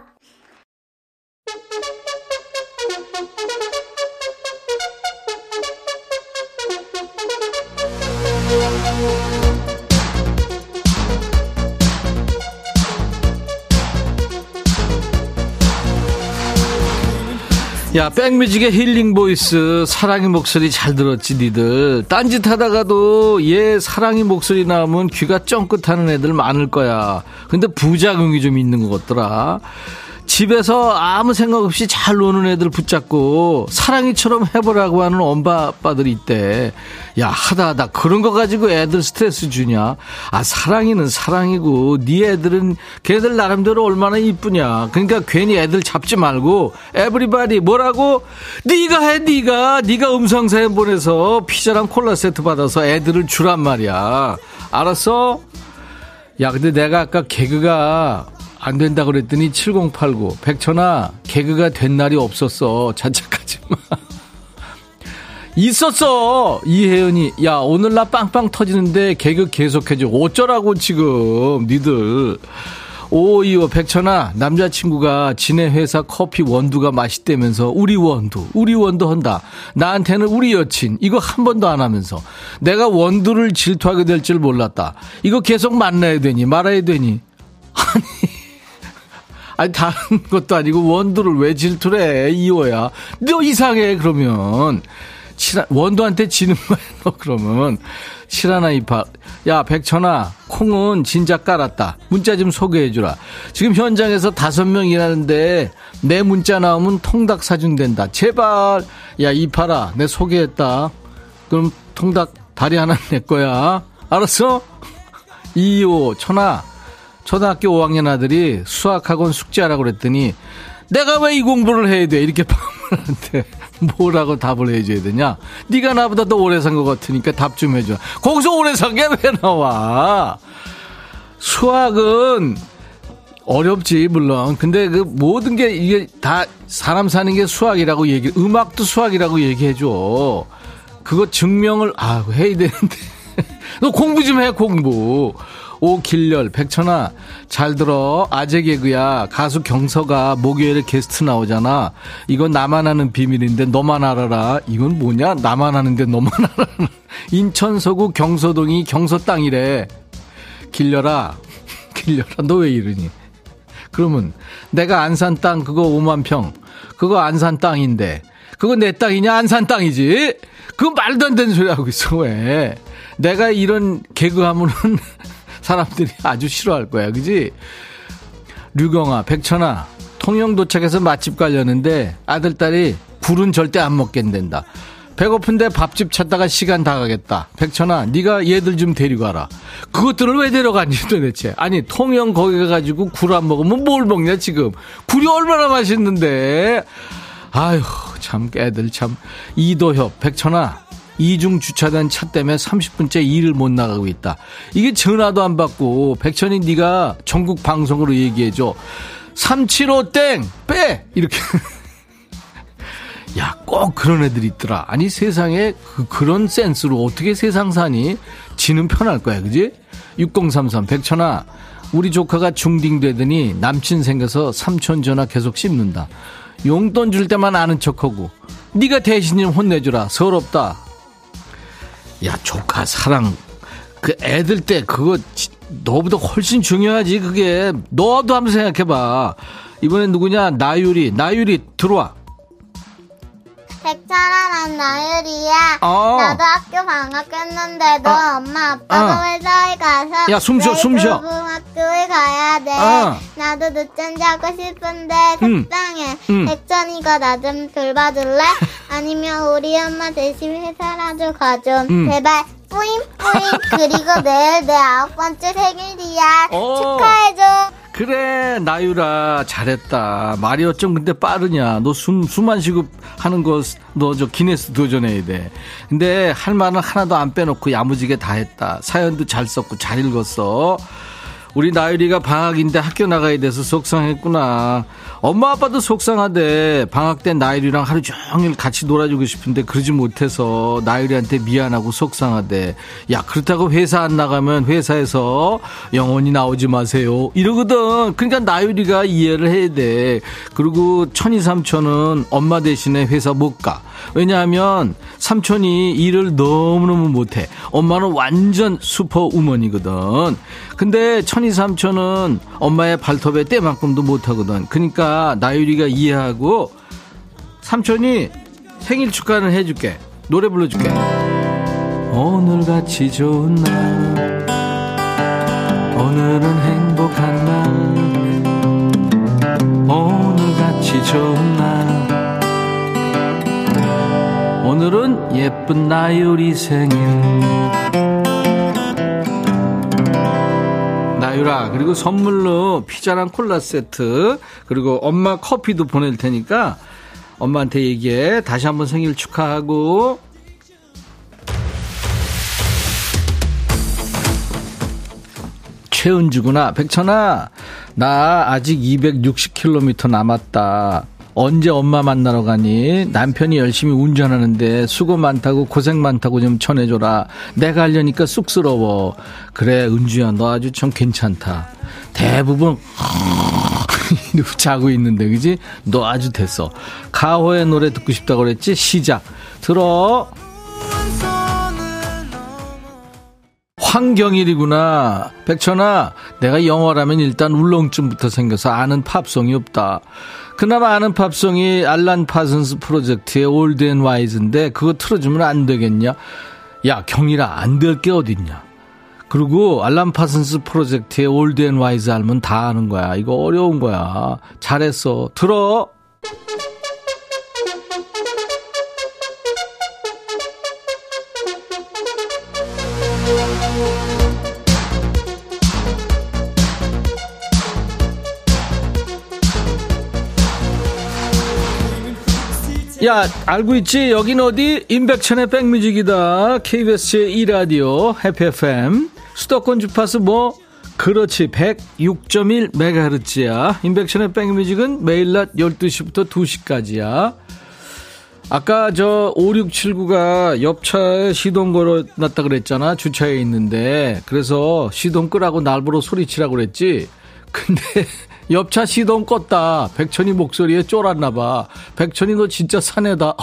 야, 백뮤직의 힐링 보이스, 사랑의 목소리 잘 들었지, 니들. 딴짓 하다가도 얘 사랑의 목소리 나오면 귀가 쫑긋하는 애들 많을 거야. 근데 부작용이 좀 있는 것 같더라. 집에서 아무 생각 없이 잘 노는 애들 붙잡고 사랑이처럼 해보라고 하는 엄마 아빠들이 있대. 야 하다 하다 그런 거 가지고 애들 스트레스 주냐? 아 사랑이는 사랑이고 네 애들은 걔들 나름대로 얼마나 이쁘냐? 그러니까 괜히 애들 잡지 말고 everybody 뭐라고? 네가 해 네가 네가 음성사에 보내서 피자랑 콜라 세트 받아서 애들을 주란 말이야. 알았어? 야 근데 내가 아까 개그가 안 된다 그랬더니 7089 백천아 개그가 된 날이 없었어. 자책하지 마. [laughs] 있었어 이혜연이. 야 오늘 나 빵빵 터지는데 개그 계속해줘. 어쩌라고 지금 니들. 오이오 백천아 남자친구가 지네 회사 커피 원두가 맛있다면서 우리 원두 우리 원두 한다. 나한테는 우리 여친. 이거 한 번도 안 하면서. 내가 원두를 질투하게 될 줄 몰랐다. 이거 계속 만나야 되니 말아야 되니? [laughs] 아니 다른 [laughs] 것도 아니고 원두를 왜 질투를 해 이호야? 너 이상해 그러면. 칠하, 원두한테 지는 [laughs] 거야 너 그러면. 칠하나 이파. 야 백천아 콩은 진짜 깔았다. 문자 좀 소개해주라. 지금 현장에서 다섯 명 일하는데 내 문자 나오면 통닭 사준댄다. 제발. 야 이파라 내 소개했다. 그럼 통닭 다리 하나 [laughs] 내 거야. 알았어? 이호 천아 초등학교 5학년 아들이 수학학원 숙제하라고 그랬더니 내가 왜 이 공부를 해야 돼? 이렇게 [laughs] 반문하는데 뭐라고 답을 해줘야 되냐? 네가 나보다 더 오래 산 것 같으니까 답 좀 해줘. 거기서 오래 산 게 왜 나와? 수학은 어렵지 물론. 근데 그 모든 게 이게 다 사람 사는 게 수학이라고 얘기 음악도 수학이라고 얘기해줘. 그거 증명을 아 해야 되는데. [laughs] 너 공부 좀 해 공부 오길렬 백천아 잘 들어. 아재 개그야. 가수 경서가 목요일에 게스트 나오잖아. 이건 나만 아는 비밀인데 너만 알아라. 이건 뭐냐? 나만 아는데 너만 알아라. [laughs] 인천 서구 경서동이 경서 땅이래. 길려라. [laughs] 길려라. 너왜 이러니? 그러면 내가 안산 땅 그거 5만 평. 그거 안산 땅인데. 그거 내 땅이냐? 안산 땅이지. 그거 말도 안 되는 소리 하고 있어. 왜? 내가 이런 개그 하면은 [laughs] 사람들이 [laughs] 아주 싫어할 거야 그지 류경아 백천아 통영 도착해서 맛집 가려는데 아들 딸이 굴은 절대 안 먹겠는다 배고픈데 밥집 찾다가 시간 다 가겠다. 백천아, 네가 얘들 좀 데리고 와라. 그것들을 왜 데려가니 [laughs] 도대체? 아니 통영 거기 가가지고 굴 안 먹으면 뭘 먹냐 지금? 굴이 얼마나 맛있는데? 아휴 참 애들 참 이도협 백천아 이중 주차된 차 때문에 30분째 일을 못 나가고 있다. 이게 전화도 안 받고 백천이 네가 전국 방송으로 얘기해 줘. 375땡 빼 이렇게. [laughs] 야, 꼭 그런 애들이 있더라. 아니, 세상에 그, 런 센스로 어떻게 세상 사니? 지는 편할 거야, 그지? 6033, 백천아, 우리 조카가 중딩 되더니 남친 생겨서 삼촌 전화 계속 씹는다. 용돈 줄 때만 아는 척하고, 네가 대신 좀 혼내주라. 서럽다. 야, 조카 사랑, 그 애들 때 그거 너보다 훨씬 중요하지, 그게. 너도 한번 생각해봐. 이번엔 누구냐? 나유리, 나유리, 들어와. 백천아 난 나율이야 어. 나도 학교 방학했는데 너 어. 엄마 아빠가 어. 회사에 가서 야, 숨 쉬어, 숨 쉬어. 학교에 가야 돼 어. 나도 늦잠 자고 싶은데 음. 속상해 음. 백천이가 나 좀 돌봐줄래? [laughs] 아니면 우리 엄마 대신 회사라도 가줘 음. 제발 뿌잉 뿌잉 [laughs] 그리고 내일 내 아홉 번째 생일이야 어. 축하해줘 그래 나유라 잘했다. 말이 어쩜 근데 빠르냐. 너 숨숨안 쉬고 하는 거 너 저 기네스 도전해야 돼. 근데 할 말은 하나도 안 빼놓고 야무지게 다 했다. 사연도 잘 썼고 잘 읽었어 우리 나유리가 방학인데 학교 나가야 돼서 속상했구나. 엄마 아빠도 속상하대. 방학 때 나유리랑 하루 종일 같이 놀아주고 싶은데 그러지 못해서 나유리한테 미안하고 속상하대. 야 그렇다고 회사 안 나가면 회사에서 영원히 나오지 마세요. 이러거든. 그러니까 나유리가 이해를 해야 돼. 그리고 천이 삼촌은 엄마 대신에 회사 못 가. 왜냐하면 삼촌이 일을 너무너무 못해. 엄마는 완전 슈퍼우먼이거든 근데 천이 삼촌은 엄마의 발톱에 때만큼도 못하거든. 그러니까 나유리가 이해하고 삼촌이 생일 축하는 해줄게. 노래 불러줄게. 오늘같이 좋은 날. 오늘은 행복한 날. 오늘같이 좋은 날. 오늘은 예쁜 나유리 생일 나유라 그리고 선물로 피자랑 콜라 세트 그리고 엄마 커피도 보낼 테니까 엄마한테 얘기해. 다시 한번 생일 축하하고. 최은주구나. 백천아 나 아직 260km 남았다 언제 엄마 만나러 가니? 남편이 열심히 운전하는데 수고 많다고 고생 많다고 좀 전해줘라. 내가 하려니까 쑥스러워. 그래 은주야 너 아주 참 괜찮다. 대부분 [laughs] 자고 있는데 그지? 너 아주 됐어. 가호의 노래 듣고 싶다고 그랬지? 시작. 들어 황경일이구나. 백천아, 내가 영어라면 일단 울렁증부터 생겨서 아는 팝송이 없다. 그나마 아는 팝송이 Alan Parsons Project의 Old and Wise인데 그거 틀어주면 안 되겠냐? 야, 경일아, 안 될 게 어딨냐? 그리고 Alan Parsons Project의 Old and Wise 알면 다 아는 거야. 이거 어려운 거야. 잘했어. 들어. 야, 알고 있지? 여긴 어디? 임백천의 백뮤직이다. KBS의 2라디오, 해피 FM. 수도권 주파수 뭐? 그렇지 106.1MHz야 인백션의 백뮤직은 매일 낮 12시부터 2시까지야 아까 저 5679가 옆차에 시동 걸어놨다 그랬잖아 주차에 있는데 그래서 시동 끄라고 날보러 소리치라고 그랬지 근데 옆차 시동 껐다. 백천이 목소리에 쫄았나봐. 백천이 너 진짜 사내다.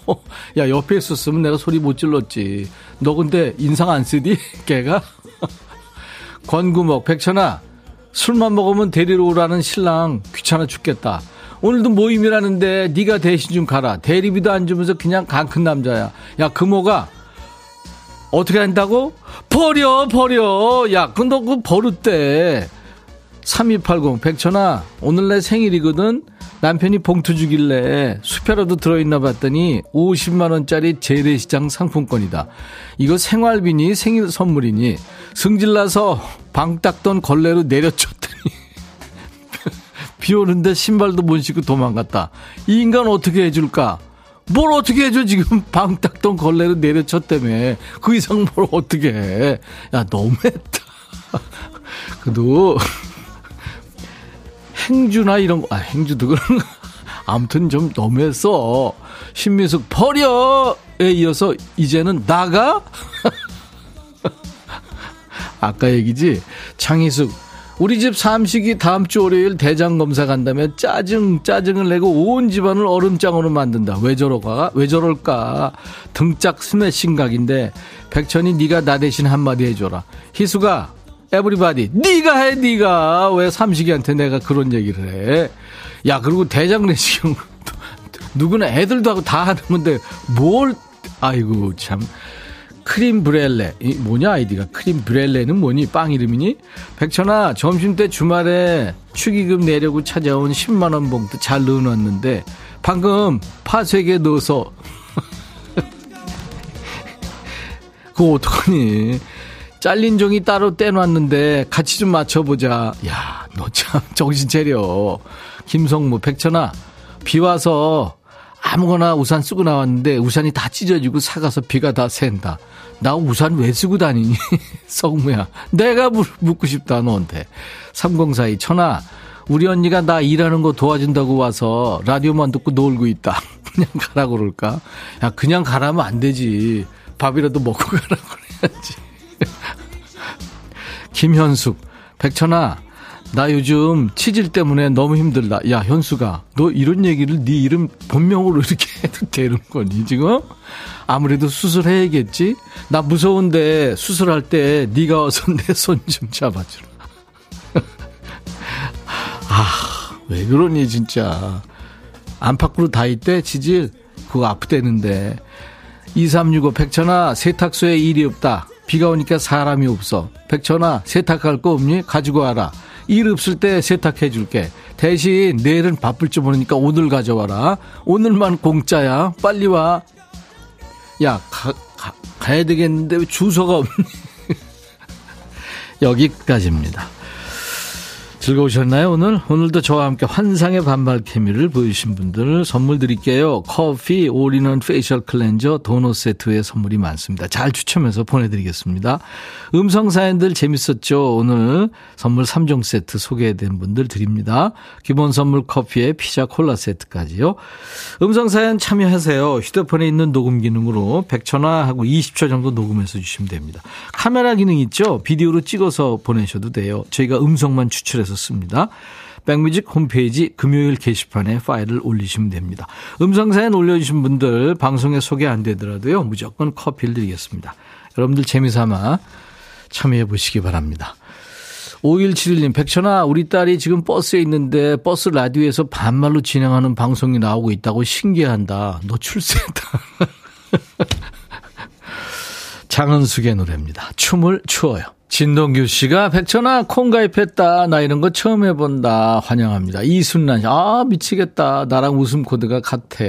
[laughs] 야 옆에 있었으면 내가 소리 못 질렀지. 너 근데 인상 안 쓰디? [laughs] 걔가? [laughs] 권구목 백천아 술만 먹으면 데리러 오라는 신랑. 귀찮아 죽겠다. 오늘도 모임이라는데 네가 대신 좀 가라. 대리비도 안 주면서 그냥 강 큰 남자야. 야 금호가? 어떻게 한다고? 버려 버려. 야 근데 그 버릇대 3280 백천아 오늘 내 생일이거든 남편이 봉투 주길래 수표라도 들어있나 봤더니 50만원짜리 재래시장 상품권이다 이거 생활비니 생일 선물이니 승질나서 방 닦던 걸레로 내려쳤더니 [laughs] 비 오는데 신발도 못 신고 도망갔다. 이 인간 어떻게 해줄까? 뭘 어떻게 해줘 지금 [laughs] 방 닦던 걸레로 내려쳤다며 그 이상 뭘 어떻게 해? 야 너무했다. [laughs] 그래도 행주나 이런 거, 아 행주도 그런 거 [laughs] 아무튼 좀 너무했어. 신미숙 버려에 이어서 이제는 나가? [laughs] 아까 얘기지 장희숙 우리 집 삼식이 다음 주 월요일 대장 검사 간다며 짜증 짜증을 내고 온 집안을 얼음장으로 만든다. 왜 저럴까? 왜 저럴까? 등짝 스매싱 각인데 백천이 네가 나 대신 한마디 해줘라. 희수가 everybody 네가 해 네가 왜 삼식이한테 내가 그런 얘기를 해? 야 그리고 대장 내시경 [laughs] 누구나 애들도 하고 다 하는 건데 뭘 아이고 참. crème brûlée. 이 뭐냐 아이디가 crème brûlée는 뭐니? 빵 이름이니? 백천아 점심때 주말에 축의금 내려고 찾아온 10만원 봉투 잘 넣어놨는데 방금 파세개 넣어서 [laughs] 그거 어떡하니? 잘린 종이 따로 떼놨는데 같이 좀 맞춰보자. 야, 너 참 [laughs] 정신 차려. 김성무, 백천아, 비 와서 아무거나 우산 쓰고 나왔는데 우산이 다 찢어지고 사가서 비가 다 샌다. 나 우산 왜 쓰고 다니니? [laughs] 성무야. 내가 묻고 싶다, 너한테. 3042, 천아, 우리 언니가 나 일하는 거 도와준다고 와서 라디오만 듣고 놀고 있다. [laughs] 그냥 가라고 그럴까? 야, 그냥 가라면 안 되지. 밥이라도 먹고 가라고 그래야지. 김현숙, 백천아, 나 요즘 치질 때문에 너무 힘들다. 야, 현수가, 너 이런 얘기를 네 이름 본명으로 이렇게 [laughs] 해도 되는 거니, 지금? 아무래도 수술해야겠지? 나 무서운데 수술할 때 네가 와서 내 손 좀 잡아주라. [laughs] 아, 왜 그러니, 진짜. 안팎으로 다 있대, 치질? 그거 아프대는데. 2365 백천아, 세탁소에 일이 없다. 비가 오니까 사람이 없어. 백천아, 세탁할 거 없니? 가지고 와라. 일 없을 때 세탁해 줄게. 대신 내일은 바쁠 줄 모르니까 오늘 가져와라. 오늘만 공짜야. 빨리 와. 야, 가, 가, 가야 되겠는데 왜 주소가 없니? [laughs] 여기까지입니다. 즐거우셨나요, 오늘? 오늘도 저와 함께 환상의 반말 케미를 보여주신 분들 선물 드릴게요. 커피, all-in-one facial cleanser, 도넛 세트의 선물이 많습니다. 잘 추첨해서 보내드리겠습니다. 음성 사연들 재밌었죠? 오늘 선물 3종 세트 소개된 분들 드립니다. 기본 선물 커피에 피자 콜라 세트까지요. 음성 사연 참여하세요. 휴대폰에 있는 녹음 기능으로 100초나 하고 20초 정도 녹음해서 주시면 됩니다. 카메라 기능 있죠? 비디오로 찍어서 보내셔도 돼요. 저희가 음성만 추출해서 씁니다. 백뮤직 홈페이지 금요일 게시판에 파일을 올리시면 됩니다. 음성사연 올려주신 분들 방송에 소개 안 되더라도요. 무조건 커피를 드리겠습니다. 여러분들 재미삼아 참여해 보시기 바랍니다. 5171님, 백천아, 우리 딸이 지금 버스에 있는데 버스 라디오에서 반말로 진행하는 방송이 나오고 있다고 신기한다. 너 출세했다. [laughs] 장은숙의 노래입니다. 춤을 추어요. 진동규 씨가 백천아 콩 가입했다. 나 이런 거 처음 해본다. 환영합니다. 이순란 씨. 아 미치겠다. 나랑 웃음 코드가 같아.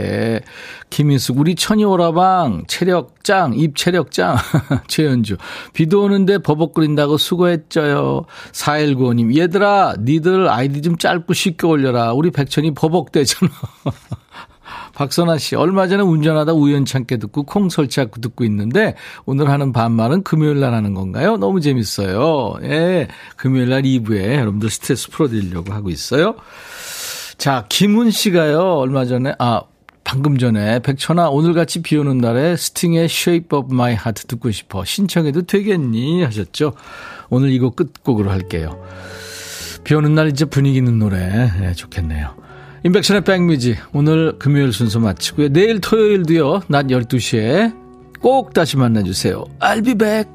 김인숙 우리 천이 오라방. 체력짱 입 체력짱 [laughs] 최현주. 비도 오는데 버벅거린다고 수고했죠요. 4195님. 얘들아 니들 아이디 좀 짧고 쉽게 올려라. 우리 백천이 버벅대잖아 [laughs] 박선아 씨, 얼마 전에 운전하다 우연찮게 듣고 콩 설치하고 듣고 있는데 오늘 하는 반말은 금요일 날 하는 건가요? 너무 재밌어요. 예. 금요일 날 2부에 여러분들 스트레스 풀어드리려고 하고 있어요. 자, 김훈 씨가요, 얼마 전에, 아, 방금 전에 백천아 오늘같이 비 오는 날에 스팅의 Shape of My Heart 듣고 싶어 신청해도 되겠니 하셨죠. 오늘 이거 끝곡으로 할게요. 비 오는 날 이제 분위기 있는 노래 네, 좋겠네요. 인백션의 백뮤지 오늘 금요일 순서 마치고요. 내일 토요일도요. 낮 12시에 꼭 다시 만나주세요. I'll be back.